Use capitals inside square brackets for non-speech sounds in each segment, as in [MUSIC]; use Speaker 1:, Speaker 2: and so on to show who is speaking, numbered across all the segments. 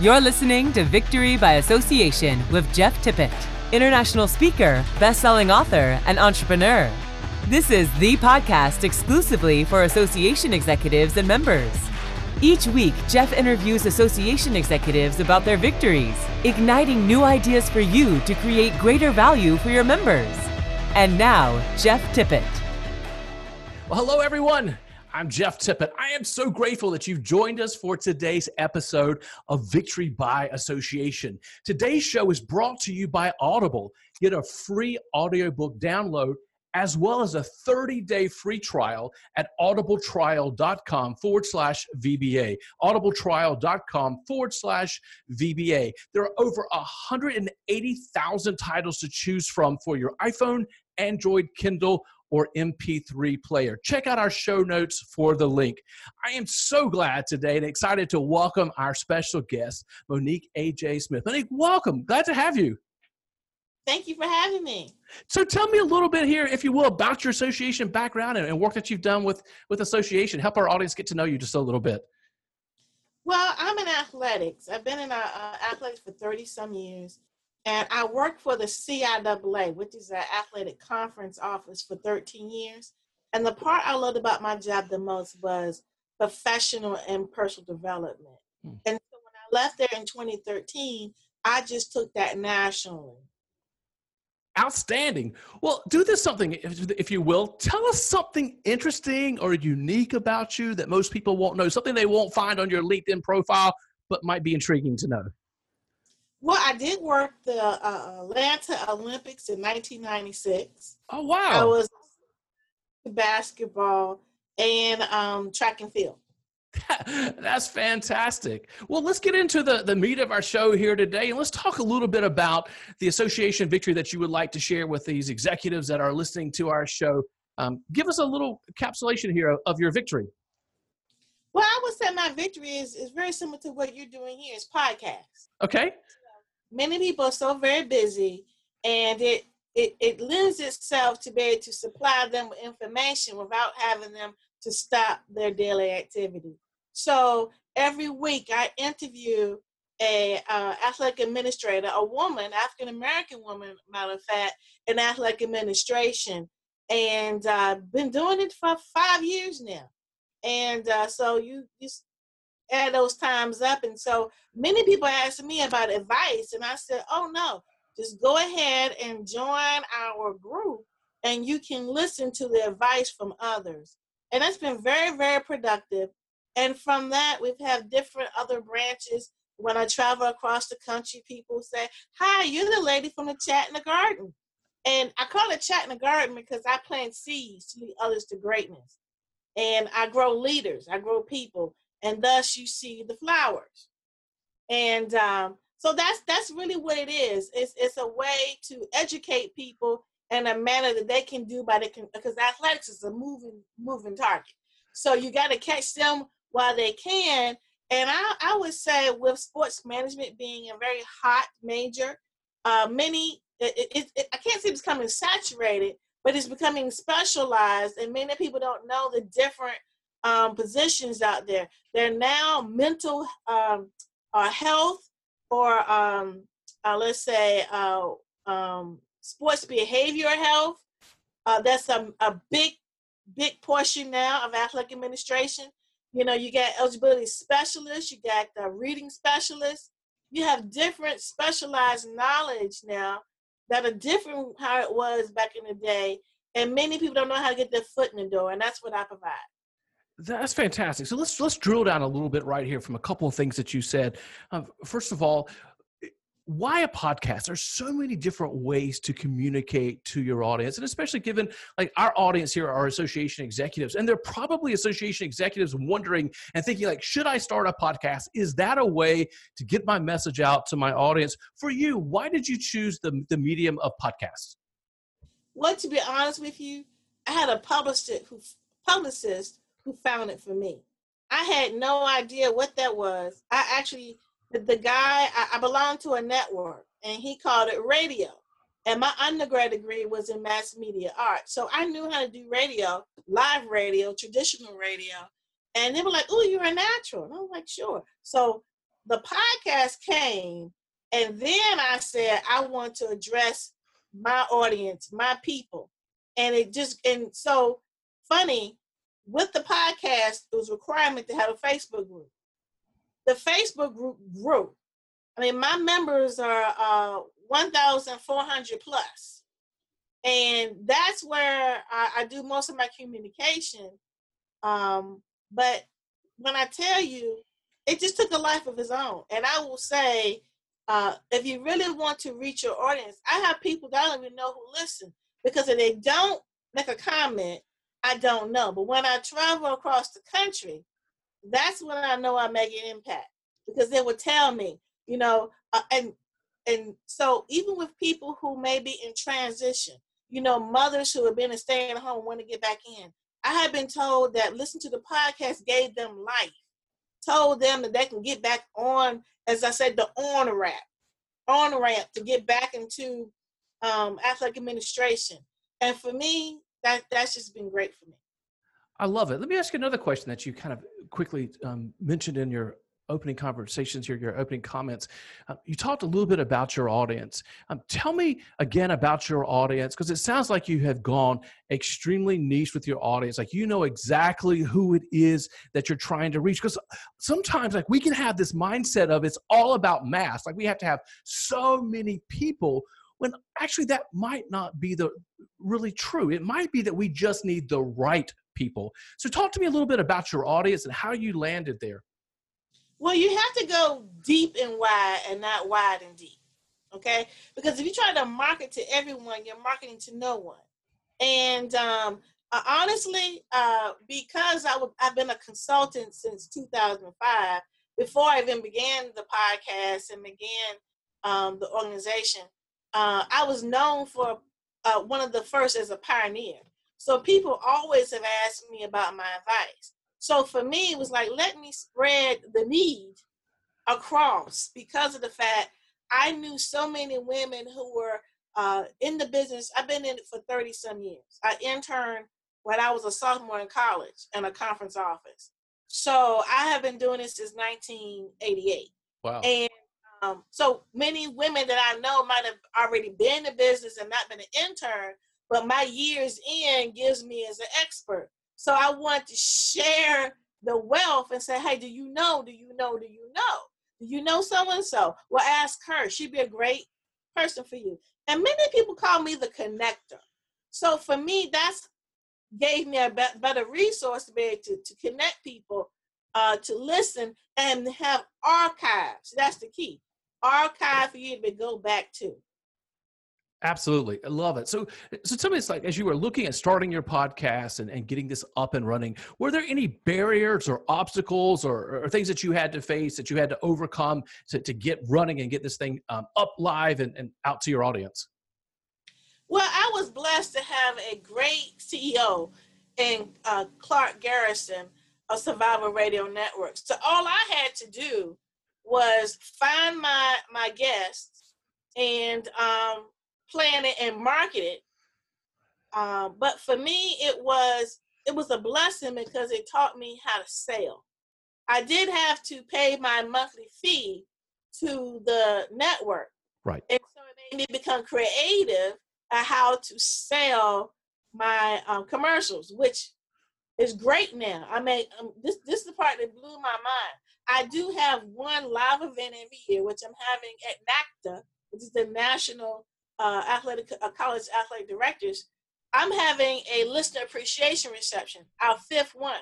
Speaker 1: You're listening to Victory by Association with Jeff Tippett, international speaker, best-selling author, and entrepreneur. This is the podcast exclusively for association executives and members. Each week, Jeff interviews association executives about their victories, igniting new ideas for you to create greater value for your members. And now, Jeff Tippett.
Speaker 2: Well, hello, everyone. I'm Jeff Tippett. I am so grateful that you've joined us for today's episode of Victory by Association. Today's show is brought to you by Audible. Get a free audiobook download as well as a 30 day free trial at audibletrial.com forward slash VBA. Audibletrial.com forward slash VBA. There are over 180,000 titles to choose from for your iPhone, Android, Kindle, or MP3 player. Check out our show notes for the link. I am so glad today and excited to welcome our special guest, Monique A.J. Smith. Monique, welcome. Glad to have you.
Speaker 3: Thank you for having me.
Speaker 2: So tell me a little bit here, if you will, about your association background and, and work that you've done with, with association. Help our audience get to know you just a little bit.
Speaker 3: Well, I'm in athletics. I've been in uh, uh athletics for 30 some years. And I worked for the CIAA, which is an athletic conference office, for 13 years. And the part I loved about my job the most was professional and personal development. Hmm. And so when I left there in 2013, I just took that nationally.
Speaker 2: Outstanding. Well, do this something, if, if you will. Tell us something interesting or unique about you that most people won't know, something they won't find on your LinkedIn profile, but might be intriguing to know.
Speaker 3: Well, I did work the uh, Atlanta Olympics in 1996. Oh
Speaker 2: wow! I
Speaker 3: was basketball and um, track and field. [LAUGHS]
Speaker 2: That's fantastic. Well, let's get into the, the meat of our show here today and let's talk a little bit about the association victory that you would like to share with these executives that are listening to our show. Um, give us a little encapsulation here of, of your victory.
Speaker 3: Well, I would say my victory is, is very similar to what you're doing here. It's podcast.
Speaker 2: Okay
Speaker 3: many people are so very busy and it it, it lends itself to be able to supply them with information without having them to stop their daily activity. So every week I interview a uh, athletic administrator, a woman, African American woman, matter of fact, in athletic administration, and I've uh, been doing it for five years now. And uh, so you you add those times up. And so many people ask me about advice, and I said, oh no, just go ahead and join our group and you can listen to the advice from others. And it's been very, very productive. And from that, we've had different other branches. When I travel across the country, people say, Hi, you're the lady from the chat in the garden. And I call it chat in the garden because I plant seeds to lead others to greatness. And I grow leaders, I grow people and thus you see the flowers. And um, so that's that's really what it is. It's it's a way to educate people in a manner that they can do by the because athletics is a moving moving target. So you got to catch them while they can. And I, I would say with sports management being a very hot major, uh, many it, it, it, I can't say it's becoming saturated, but it's becoming specialized, and many people don't know the different um, positions out there. They're now mental um, uh, health or um, uh, let's say uh, um, sports behavior health. Uh, that's a, a big, big portion now of athletic administration. You know, you got eligibility specialists, you got the reading specialists. You have different specialized knowledge now that are different how it was back in the day. And many people don't know how to get their foot in the door, and that's what I provide.
Speaker 2: That's fantastic. So let's let's drill down a little bit right here from a couple of things that you said. Uh, first of all, why a podcast there's so many different ways to communicate to your audience and especially given like our audience here are association executives and they're probably association executives wondering and thinking like should i start a podcast is that a way to get my message out to my audience for you why did you choose the, the medium of podcasts
Speaker 3: well to be honest with you i had a publicist who publicist who found it for me. I had no idea what that was. I actually, the, the guy, I, I belonged to a network and he called it radio. And my undergrad degree was in mass media art. So I knew how to do radio, live radio, traditional radio. And they were like, oh, you're a natural. And I was like, sure. So the podcast came, and then I said I want to address my audience, my people, and it just and so funny with the podcast. It was a requirement to have a Facebook group. The Facebook group grew. I mean, my members are uh, 1,400 plus, and that's where I, I do most of my communication. Um, but when I tell you, it just took a life of its own. And I will say, uh, if you really want to reach your audience, I have people that I don't even know who listen because if they don't make a comment, I don't know. But when I travel across the country, that's when I know I make an impact because they would tell me, you know, uh, and and so even with people who may be in transition, you know, mothers who have been a stay at home want to get back in. I have been told that listen to the podcast gave them life, told them that they can get back on, as I said, the on ramp, on ramp to get back into um, athletic administration. And for me, that that's just been great for me.
Speaker 2: I love it. Let me ask you another question that you kind of quickly um, mentioned in your opening conversations here, your opening comments. Uh, you talked a little bit about your audience. Um, tell me again about your audience because it sounds like you have gone extremely niche with your audience. Like you know exactly who it is that you're trying to reach. Because sometimes, like we can have this mindset of it's all about mass. Like we have to have so many people when actually that might not be the really true. It might be that we just need the right people. So talk to me a little bit about your audience and how you landed there.
Speaker 3: Well, you have to go deep and wide and not wide and deep. Okay? Because if you try to market to everyone, you're marketing to no one. And um, uh, honestly, uh, because I w- I've been a consultant since 2005, before I even began the podcast and began um, the organization, uh, I was known for uh, one of the first as a pioneer. So people always have asked me about my advice. So for me, it was like, let me spread the need across because of the fact I knew so many women who were uh, in the business. I've been in it for 30 some years. I interned when I was a sophomore in college in a conference office. So I have been doing this since 1988. Wow. And um, so many women that I know might have already been in business and not been an intern, but my years in gives me as an expert. So I want to share the wealth and say, hey, do you know? Do you know? Do you know? Do you know so and so? Well, ask her. She'd be a great person for you. And many people call me the connector. So for me, that's gave me a be- better resource to be able to, to connect people, uh, to listen and have archives. That's the key. Archive for you to go back to.
Speaker 2: Absolutely. I love it. So, so tell me, it's like, as you were looking at starting your podcast and, and getting this up and running, were there any barriers or obstacles or, or things that you had to face that you had to overcome to, to get running and get this thing um, up live and, and out to your audience?
Speaker 3: Well, I was blessed to have a great CEO in uh, Clark Garrison of Survival Radio Networks. So all I had to do was find my my guests and um, plan it and market it. Um, but for me, it was it was a blessing because it taught me how to sell. I did have to pay my monthly fee to the network,
Speaker 2: right?
Speaker 3: And so it made me become creative at how to sell my um, commercials, which is great now. I mean, um, this this is the part that blew my mind. I do have one live event every year, which I'm having at NACDA, which is the National uh, athletic uh, college athletic directors, I'm having a listener appreciation reception, our fifth one.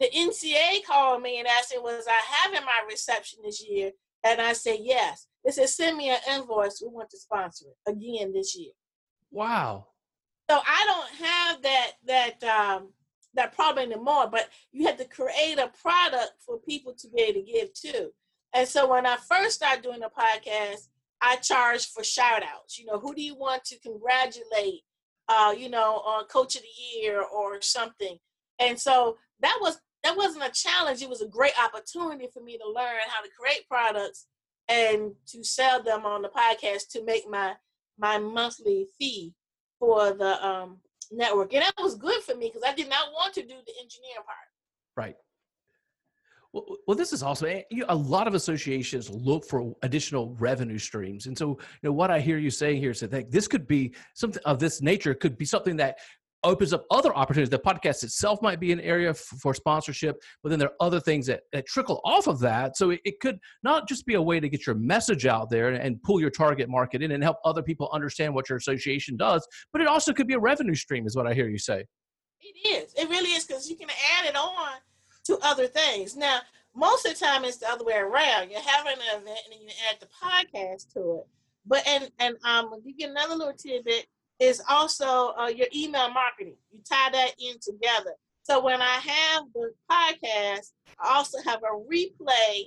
Speaker 3: The NCA called me and asked me, was I having my reception this year? And I said, yes. They said, send me an invoice. We want to sponsor it again this year.
Speaker 2: Wow.
Speaker 3: So I don't have that that um, that problem anymore. But you have to create a product for people to be able to give to. And so when I first started doing the podcast, I charged for shout outs. You know, who do you want to congratulate, uh, you know, on coach of the year or something? And so that was that wasn't a challenge. It was a great opportunity for me to learn how to create products and to sell them on the podcast to make my my monthly fee for the um, network. And that was good for me because I did not want to do the engineering part.
Speaker 2: Right. Well, well, this is also eh, a lot of associations look for additional revenue streams, and so you know what I hear you saying here is that this could be something of this nature. Could be something that opens up other opportunities. The podcast itself might be an area f- for sponsorship, but then there are other things that, that trickle off of that. So it, it, could not just be a way to get your message out there and pull your target market in and help other people understand what your association does, but it also could be a revenue stream, is what I hear you say.
Speaker 3: It is. It really is because you can add it on to other things. Now, most of the time it's the other way around. You're having an event and you add the podcast to it. But and and um, I'll give you another little tidbit is also uh, your email marketing. You tie that in together. So when I have the podcast, I also have a replay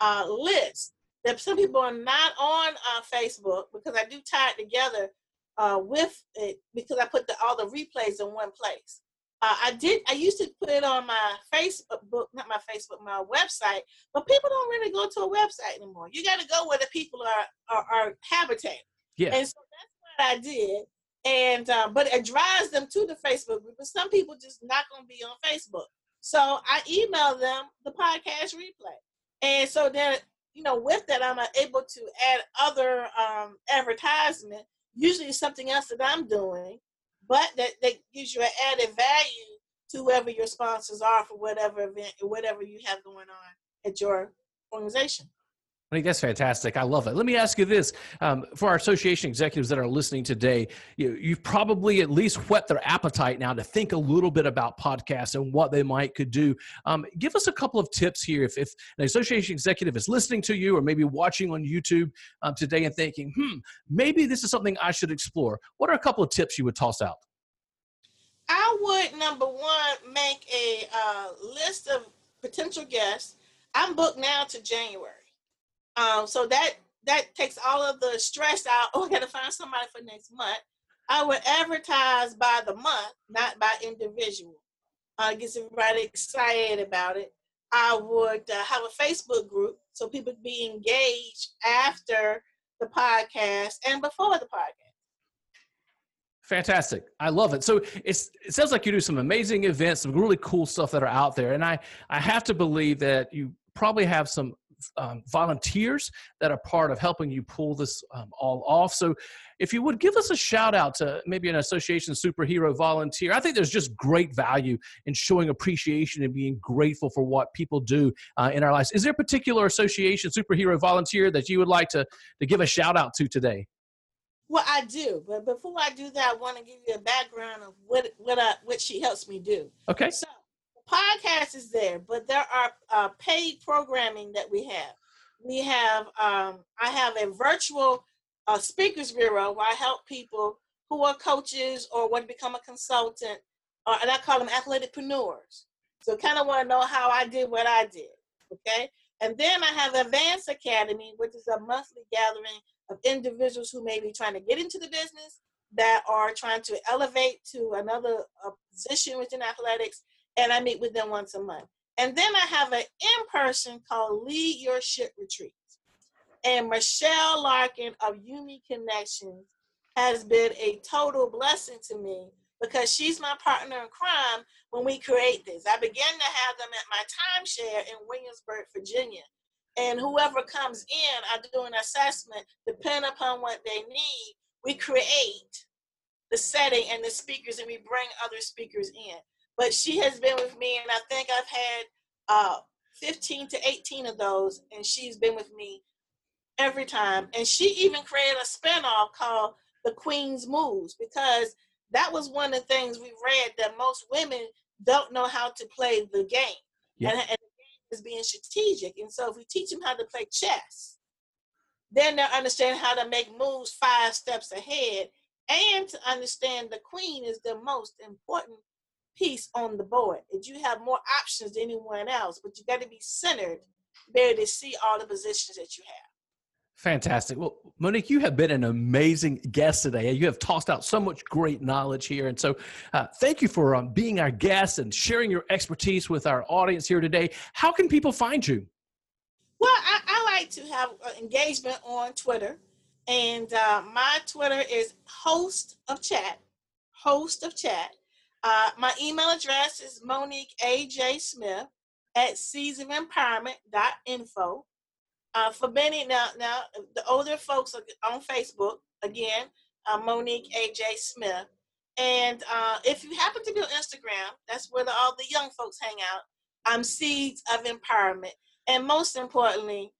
Speaker 3: uh, list that some people are not on uh, Facebook because I do tie it together uh, with it because I put the, all the replays in one place. Uh, I did. I used to put it on my Facebook, not my Facebook, my website. But people don't really go to a website anymore. You got to go where the people are are, are habitating.
Speaker 2: Yeah.
Speaker 3: And so that's what I did. And uh, but it drives them to the Facebook group. But some people just not going to be on Facebook. So I email them the podcast replay. And so then, you know, with that, I'm able to add other um, advertisement. Usually, something else that I'm doing but that, that gives you an added value to whoever your sponsors are for whatever event whatever you have going on at your organization.
Speaker 2: I think that's fantastic. I love it. Let me ask you this: um, for our association executives that are listening today, you, have probably at least whet their appetite now to think a little bit about podcasts and what they might could do. Um, give us a couple of tips here. If, if, an association executive is listening to you or maybe watching on YouTube um, today and thinking, "Hmm, maybe this is something I should explore," what are a couple of tips you would toss out?
Speaker 3: I would number one make a uh, list of potential guests. I'm booked now to January. Um, so that that takes all of the stress out. [LAUGHS] Oh, I got to find somebody for next month. I would advertise by the month, not by individual. Uh, gets everybody excited about it. I would uh, have a Facebook group so people be engaged after the podcast and before the podcast.
Speaker 2: Fantastic. I love it. So it's, it sounds like you do some amazing events, some really cool stuff that are out there. And I, I have to believe that you probably have some um, volunteers that are part of helping you pull this um, all off. So, if you would give us a shout out to maybe an association superhero volunteer, I think there's just great value in showing appreciation and being grateful for what people do uh, in our lives. Is there a particular association superhero volunteer that you would like to, to give a shout out to today?
Speaker 3: Well, I do, but before I do that, I want to give you a background of what what I, what she helps me do.
Speaker 2: Okay.
Speaker 3: So podcast is there, but there are uh, paid programming that we have. We have, um, I have a virtual uh, speakers bureau where I help people who are coaches or want to become a consultant, or, and I call them athleticpreneurs. So kind of want to know how I did what I did, okay? And then I have Advance Academy, which is a monthly gathering of individuals who may be trying to get into the business, that are trying to elevate to another uh, position within athletics, and I meet with them once a month. And then I have an in person called Lead Your Ship Retreat. And Michelle Larkin of Uni Connections has been a total blessing to me because she's my partner in crime when we create this. I began to have them at my timeshare in Williamsburg, Virginia. And whoever comes in, I do an assessment, depending upon what they need. We create the setting and the speakers, and we bring other speakers in but she has been with me, and I think I've had uh, 15 to 18 of those, and she's been with me every time. And she even created a spinoff called The Queen's Moves because that was one of the things we read that most women don't know how to play the game. Yeah. And, and the game is being strategic. And so if we teach them how to play chess, then they'll understand how to make moves five steps ahead and to understand the queen is the most important piece on the board. That you have more options than anyone else, but you got to be centered, be able to see all the positions that you have.
Speaker 2: Fantastic. Well, Monique, you have been an amazing guest today. You have tossed out so much great knowledge here. And so, uh, thank you for um, being our guest and sharing your expertise with our audience here today. How can people find you?
Speaker 3: Well, I, I like to have uh, engagement on Twitter. And uh, my Twitter is host of chat, host of chat. Uh, my email address is Monique A.J. Smith at seedsofempowerment.info. Uh, for many now, now the older folks on Facebook again, uh, Monique AJ Smith. And uh, if you happen to be on Instagram, that's where the, all the young folks hang out. I'm Seeds of Empowerment. And most importantly,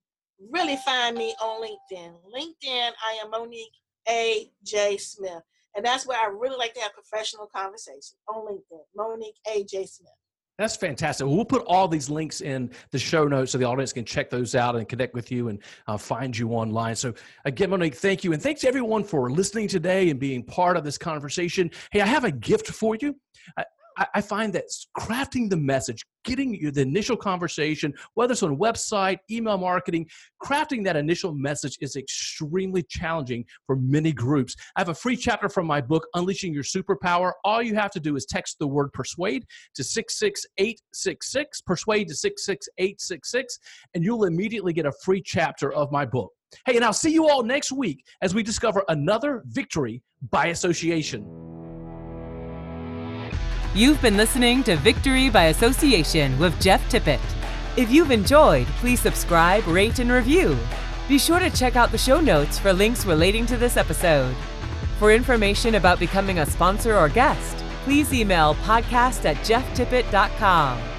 Speaker 3: really find me on LinkedIn. LinkedIn, I am Monique A.J. Smith. And that's where I really like to have professional conversation on LinkedIn. Monique A.J. Smith.
Speaker 2: That's fantastic. We'll put all these links in the show notes so the audience can check those out and connect with you and uh, find you online. So, again, Monique, thank you. And thanks everyone for listening today and being part of this conversation. Hey, I have a gift for you. I, I find that crafting the message, getting the initial conversation, whether it's on website, email marketing, crafting that initial message is extremely challenging for many groups. I have a free chapter from my book, Unleashing Your Superpower. All you have to do is text the word persuade to 66866, persuade to 66866, and you'll immediately get a free chapter of my book. Hey, and I'll see you all next week as we discover another victory by association.
Speaker 1: You've been listening to Victory by Association with Jeff Tippett. If you've enjoyed, please subscribe, rate, and review. Be sure to check out the show notes for links relating to this episode. For information about becoming a sponsor or guest, please email podcast at jefftippett.com.